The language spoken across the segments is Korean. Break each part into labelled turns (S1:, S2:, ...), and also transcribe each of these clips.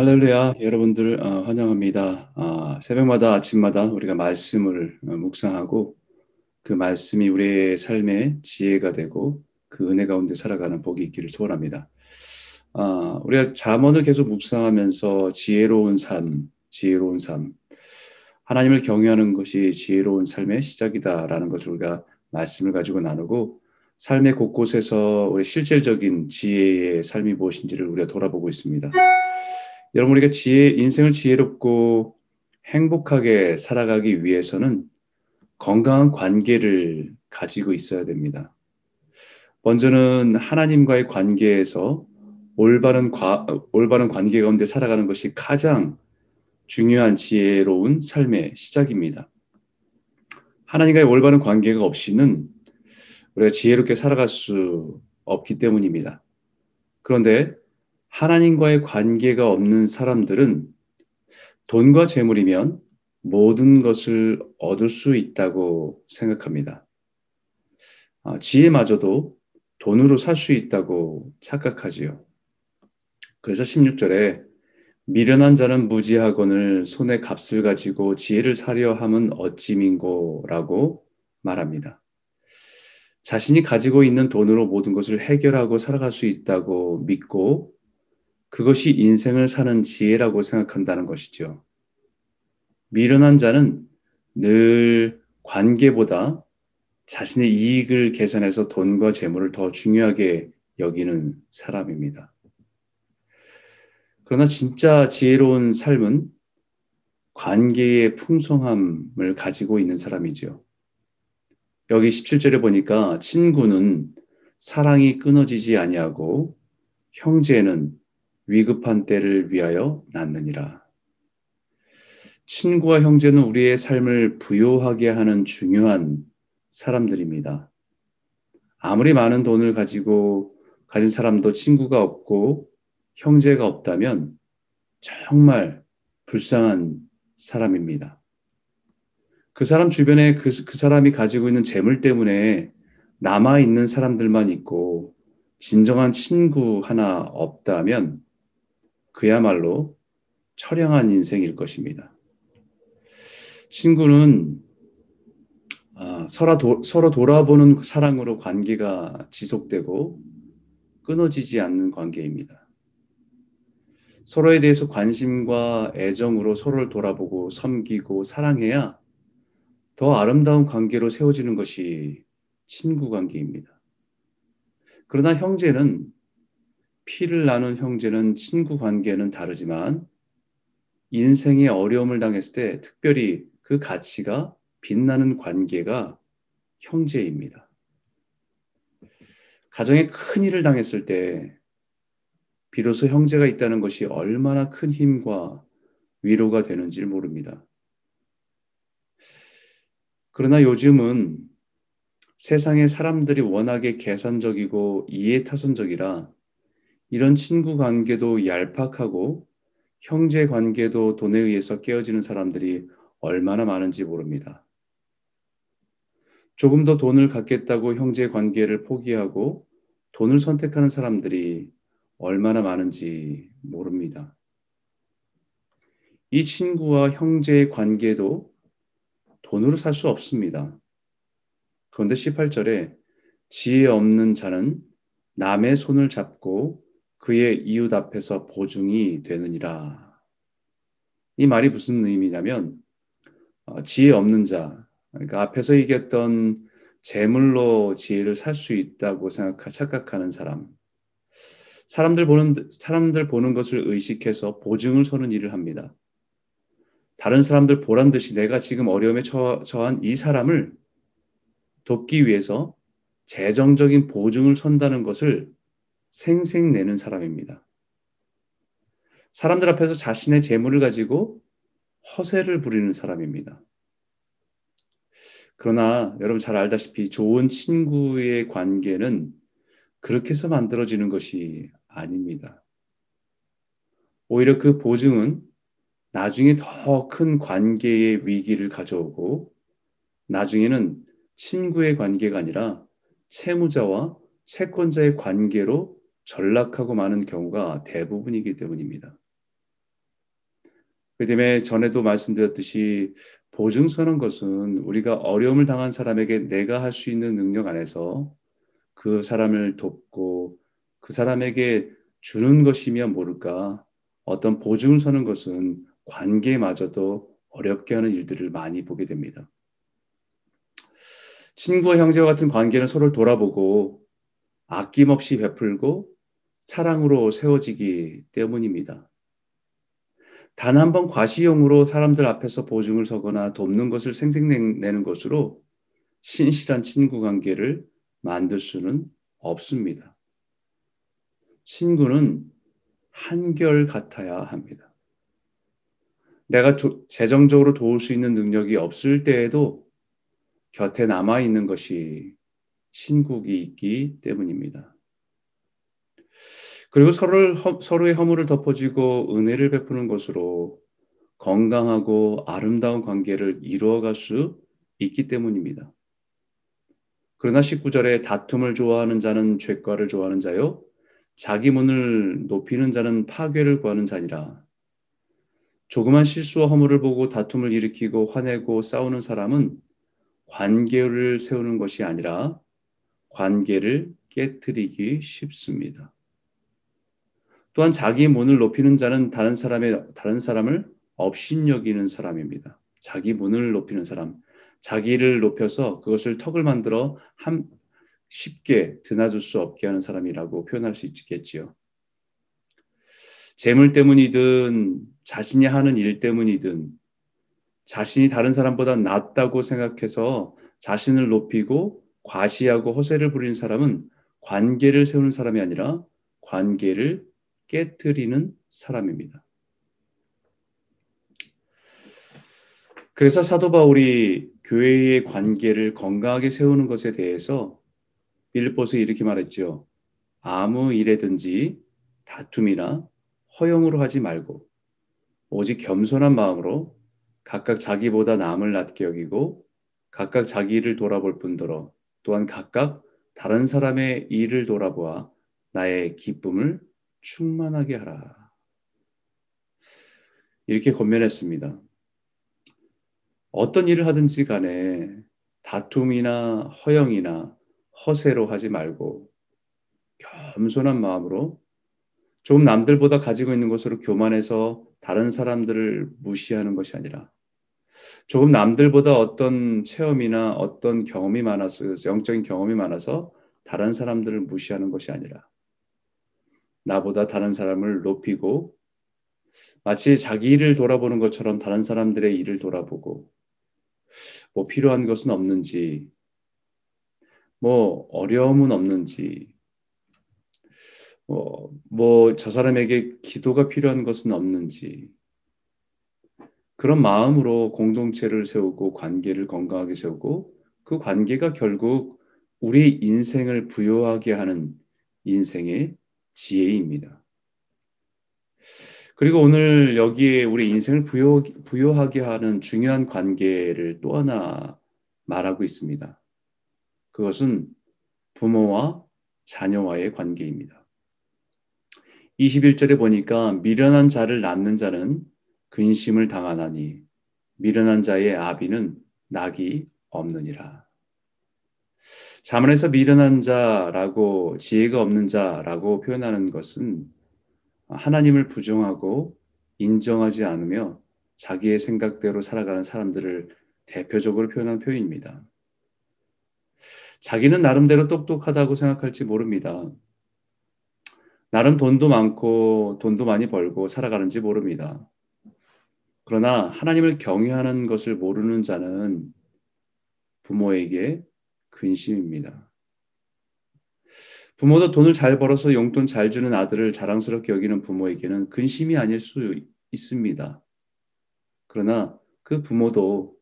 S1: 할렐루야, 여러분들 어, 환영합니다. 아, 새벽마다 아침마다 우리가 말씀을 어, 묵상하고 그 말씀이 우리의 삶의 지혜가 되고 그 은혜 가운데 살아가는 복이 있기를 소원합니다. 아, 우리가 잠언을 계속 묵상하면서 지혜로운 삶, 지혜로운 삶, 하나님을 경외하는 것이 지혜로운 삶의 시작이다라는 것을 우리가 말씀을 가지고 나누고 삶의 곳곳에서 우리 실질적인 지혜의 삶이 무엇인지를 우리가 돌아보고 있습니다. 여러분 우리가 지혜 인생을 지혜롭고 행복하게 살아가기 위해서는 건강한 관계를 가지고 있어야 됩니다. 먼저는 하나님과의 관계에서 올바른 과, 올바른 관계 가운데 살아가는 것이 가장 중요한 지혜로운 삶의 시작입니다. 하나님과의 올바른 관계가 없이는 우리가 지혜롭게 살아갈 수 없기 때문입니다. 그런데 하나님과의 관계가 없는 사람들은 돈과 재물이면 모든 것을 얻을 수 있다고 생각합니다. 아, 지혜마저도 돈으로 살 수 있다고 착각하지요. 그래서 16절에 미련한 자는 무지하거늘 손에 값을 가지고 지혜를 사려 함은 어찌 민고라고 말합니다. 자신이 가지고 있는 돈으로 모든 것을 해결하고 살아갈 수 있다고 믿고 그것이 인생을 사는 지혜라고 생각한다는 것이죠. 미련한 자는 늘 관계보다 자신의 이익을 계산해서 돈과 재물을 더 중요하게 여기는 사람입니다. 그러나 진짜 지혜로운 삶은 관계의 풍성함을 가지고 있는 사람이지요. 여기 17절에 보니까 친구는 사랑이 끊어지지 아니하고 형제는 위급한 때를 위하여 낳느니라. 친구와 형제는 우리의 삶을 부요하게 하는 중요한 사람들입니다. 아무리 많은 돈을 가지고 가진 사람도 친구가 없고 형제가 없다면 정말 불쌍한 사람입니다. 그 사람 주변에 그, 그 사람이 가지고 있는 재물 때문에 남아있는 사람들만 있고 진정한 친구 하나 없다면 그야말로 처량한 인생일 것입니다. 친구는 아, 서로, 돌아보는 사랑으로 관계가 지속되고 끊어지지 않는 관계입니다. 서로에 대해서 관심과 애정으로 서로를 돌아보고 섬기고 사랑해야 더 아름다운 관계로 세워지는 것이 친구 관계입니다. 그러나 형제는 피를 나눈 형제는 친구 관계는 다르지만 인생의 어려움을 당했을 때 특별히 그 가치가 빛나는 관계가 형제입니다. 가정에 큰 일을 당했을 때 비로소 형제가 있다는 것이 얼마나 큰 힘과 위로가 되는지 모릅니다. 그러나 요즘은 세상의 사람들이 워낙에 계산적이고 이해타선적이라 이런 친구 관계도 얄팍하고 형제 관계도 돈에 의해서 깨어지는 사람들이 얼마나 많은지 모릅니다. 조금 더 돈을 갖겠다고 형제 관계를 포기하고 돈을 선택하는 사람들이 얼마나 많은지 모릅니다. 이 친구와 형제의 관계도 돈으로 살 수 없습니다. 그런데 18절에 지혜 없는 자는 남의 손을 잡고 그의 이웃 앞에서 보증이 되느니라. 이 말이 무슨 의미냐면 어, 지혜 없는 자, 그러니까 앞에서 얘기했던 재물로 지혜를 살 수 있다고 생각 착각하는 사람. 사람들 보는 사람들 보는 것을 의식해서 보증을 서는 일을 합니다. 다른 사람들 보란 듯이 내가 지금 어려움에 처, 처한 이 사람을 돕기 위해서 재정적인 보증을 선다는 것을 생생내는 사람입니다. 사람들 앞에서 자신의 재물을 가지고 허세를 부리는 사람입니다. 그러나 여러분 잘 알다시피 좋은 친구의 관계는 그렇게 해서 만들어지는 것이 아닙니다. 오히려 그 보증은 나중에 더 큰 관계의 위기를 가져오고 나중에는 친구의 관계가 아니라 채무자와 채권자의 관계로 전락하고 마는 경우가 대부분이기 때문입니다. 그 때문에 전에도 말씀드렸듯이 보증 서는 것은 우리가 어려움을 당한 사람에게 내가 할 수 있는 능력 안에서 그 사람을 돕고 그 사람에게 주는 것이면 모를까 어떤 보증을 서는 것은 관계마저도 어렵게 하는 일들을 많이 보게 됩니다. 친구와 형제와 같은 관계는 서로를 돌아보고 아낌없이 베풀고 사랑으로 세워지기 때문입니다. 단 한 번 과시용으로 사람들 앞에서 보증을 서거나 돕는 것을 생색내는 것으로 신실한 친구 관계를 만들 수는 없습니다. 친구는 한결 같아야 합니다. 내가 조, 재정적으로 도울 수 있는 능력이 없을 때에도 곁에 남아 있는 것이 친구이 있기 때문입니다. 그리고 서로를, 서로의 허물을 덮어주고 은혜를 베푸는 것으로 건강하고 아름다운 관계를 이루어갈 수 있기 때문입니다. 그러나 19절에 다툼을 좋아하는 자는 죄과를 좋아하는 자요. 자기 문을 높이는 자는 파괴를 구하는 자니라. 조그만 실수와 허물을 보고 다툼을 일으키고 화내고 싸우는 사람은 관계를 세우는 것이 아니라 관계를 깨뜨리기 쉽습니다. 또한 자기 문을 높이는 자는 다른 사람의 다른 사람을 업신여기는 사람입니다. 자기 문을 높이는 사람, 자기를 높여서 그것을 턱을 만들어 한 쉽게 드나들 수 없게 하는 사람이라고 표현할 수 있겠지요. 재물 때문이든 자신이 하는 일 때문이든 자신이 다른 사람보다 낫다고 생각해서 자신을 높이고 과시하고 허세를 부리는 사람은 관계를 세우는 사람이 아니라 관계를 깨뜨리는 사람입니다. 그래서 사도 바울이 교회의 관계를 건강하게 세우는 것에 대해서 빌립보서 이렇게 말했죠. 아무 일에든지 다툼이나 허용으로 하지 말고 오직 겸손한 마음으로 각각 자기보다 남을 낮게 여기고 각각 자기 일을 돌아볼 뿐더러 또한 각각 다른 사람의 일을 돌아보아 나의 기쁨을 충만하게 하라. 이렇게 권면했습니다. 어떤 일을 하든지 간에 다툼이나 허영이나 허세로 하지 말고 겸손한 마음으로 좀 남들보다 가지고 있는 것으로 교만해서 다른 사람들을 무시하는 것이 아니라 조금 남들보다 어떤 체험이나 어떤 경험이 많아서 영적인 경험이 많아서 다른 사람들을 무시하는 것이 아니라 나보다 다른 사람을 높이고 마치 자기 일을 돌아보는 것처럼 다른 사람들의 일을 돌아보고 뭐 필요한 것은 없는지 뭐 어려움은 없는지 뭐뭐저 사람에게 기도가 필요한 것은 없는지 그런 마음으로 공동체를 세우고 관계를 건강하게 세우고 그 관계가 결국 우리 인생을 부여하게 하는 인생의 지혜입니다. 그리고 오늘 여기에 우리 인생을 부여, 부여하게 하는 중요한 관계를 또 하나 말하고 있습니다. 그것은 부모와 자녀와의 관계입니다. 21절에 보니까 미련한 자를 낳는 자는 근심을 당하나니 미련한 자의 아비는 낙이 없느니라. 자문에서 미련한 자라고 지혜가 없는 자라고 표현하는 것은 하나님을 부정하고 인정하지 않으며 자기의 생각대로 살아가는 사람들을 대표적으로 표현한 표현입니다. 자기는 나름대로 똑똑하다고 생각할지 모릅니다. 나름 돈도 많고 돈도 많이 벌고 살아가는지 모릅니다. 그러나 하나님을 경외하는 것을 모르는 자는 부모에게 근심입니다. 부모도 돈을 잘 벌어서 용돈 잘 주는 아들을 자랑스럽게 여기는 부모에게는 근심이 아닐 수 있습니다. 그러나 그 부모도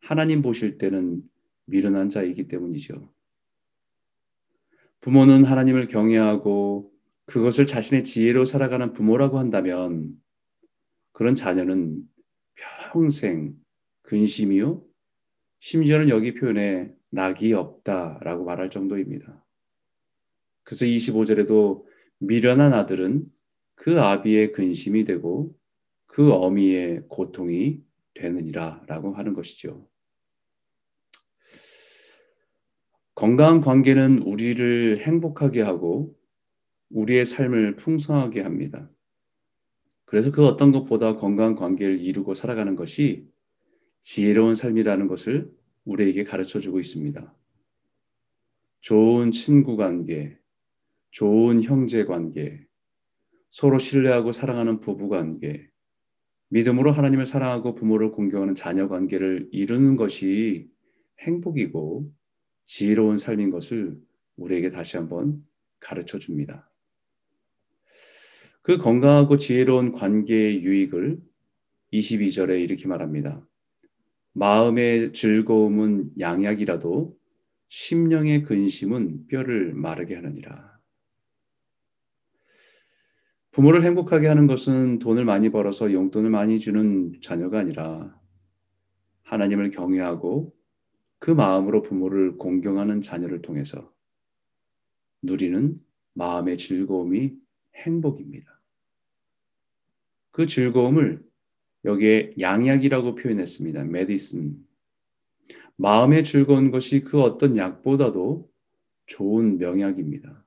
S1: 하나님 보실 때는 미련한 자이기 때문이죠. 부모는 하나님을 경외하고 그것을 자신의 지혜로 살아가는 부모라고 한다면 그런 자녀는 평생 근심이요. 심지어는 여기 표현에 낙이 없다라고 말할 정도입니다. 그래서 25절에도 미련한 아들은 그 아비의 근심이 되고 그 어미의 고통이 되느니라 라고 하는 것이죠. 건강한 관계는 우리를 행복하게 하고 우리의 삶을 풍성하게 합니다. 그래서 그 어떤 것보다 건강한 관계를 이루고 살아가는 것이 지혜로운 삶이라는 것을 우리에게 가르쳐 주고 있습니다. 좋은 친구 관계, 좋은 형제 관계, 서로 신뢰하고 사랑하는 부부 관계, 믿음으로 하나님을 사랑하고 부모를 공경하는 자녀 관계를 이루는 것이 행복이고 지혜로운 삶인 것을 우리에게 다시 한번 가르쳐 줍니다. 그 건강하고 지혜로운 관계의 유익을 22절에 이렇게 말합니다. 마음의 즐거움은 양약이라도 심령의 근심은 뼈를 마르게 하느니라. 부모를 행복하게 하는 것은 돈을 많이 벌어서 용돈을 많이 주는 자녀가 아니라 하나님을 경외하고 그 마음으로 부모를 공경하는 자녀를 통해서 누리는 마음의 즐거움이 행복입니다. 그 즐거움을 여기에 양약이라고 표현했습니다. 메디슨. 마음의 즐거운 것이 그 어떤 약보다도 좋은 명약입니다.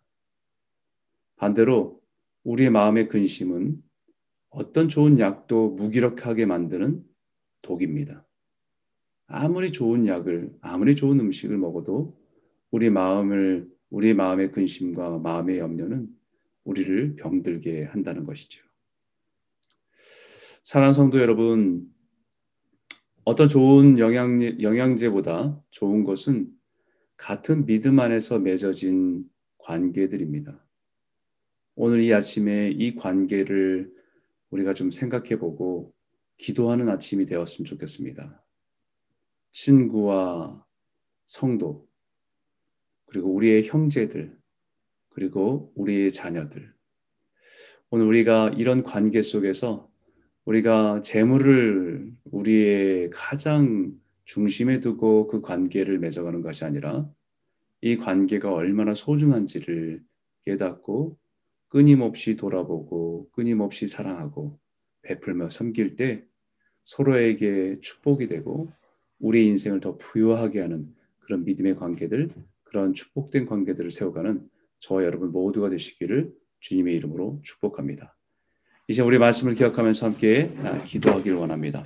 S1: 반대로 우리의 마음의 근심은 어떤 좋은 약도 무기력하게 만드는 독입니다. 아무리 좋은 약을, 아무리 좋은 음식을 먹어도 우리 마음을, 우리 마음의 근심과 마음의 염려는 우리를 병들게 한다는 것이죠. 사랑 성도 여러분, 어떤 좋은 영양, 영양제보다 좋은 것은 같은 믿음 안에서 맺어진 관계들입니다. 오늘 이 아침에 이 관계를 우리가 좀 생각해 보고 기도하는 아침이 되었으면 좋겠습니다. 친구와 성도, 그리고 우리의 형제들, 그리고 우리의 자녀들. 오늘 우리가 이런 관계 속에서 우리가 재물을 우리의 가장 중심에 두고 그 관계를 맺어가는 것이 아니라 이 관계가 얼마나 소중한지를 깨닫고 끊임없이 돌아보고 끊임없이 사랑하고 베풀며 섬길 때 서로에게 축복이 되고 우리 인생을 더 부유하게 하는 그런 믿음의 관계들, 그런 축복된 관계들을 세워가는 저와 여러분 모두가 되시기를 주님의 이름으로 축복합니다. 이제 우리 말씀을 기억하면서 함께 아, 기도하기를 원합니다.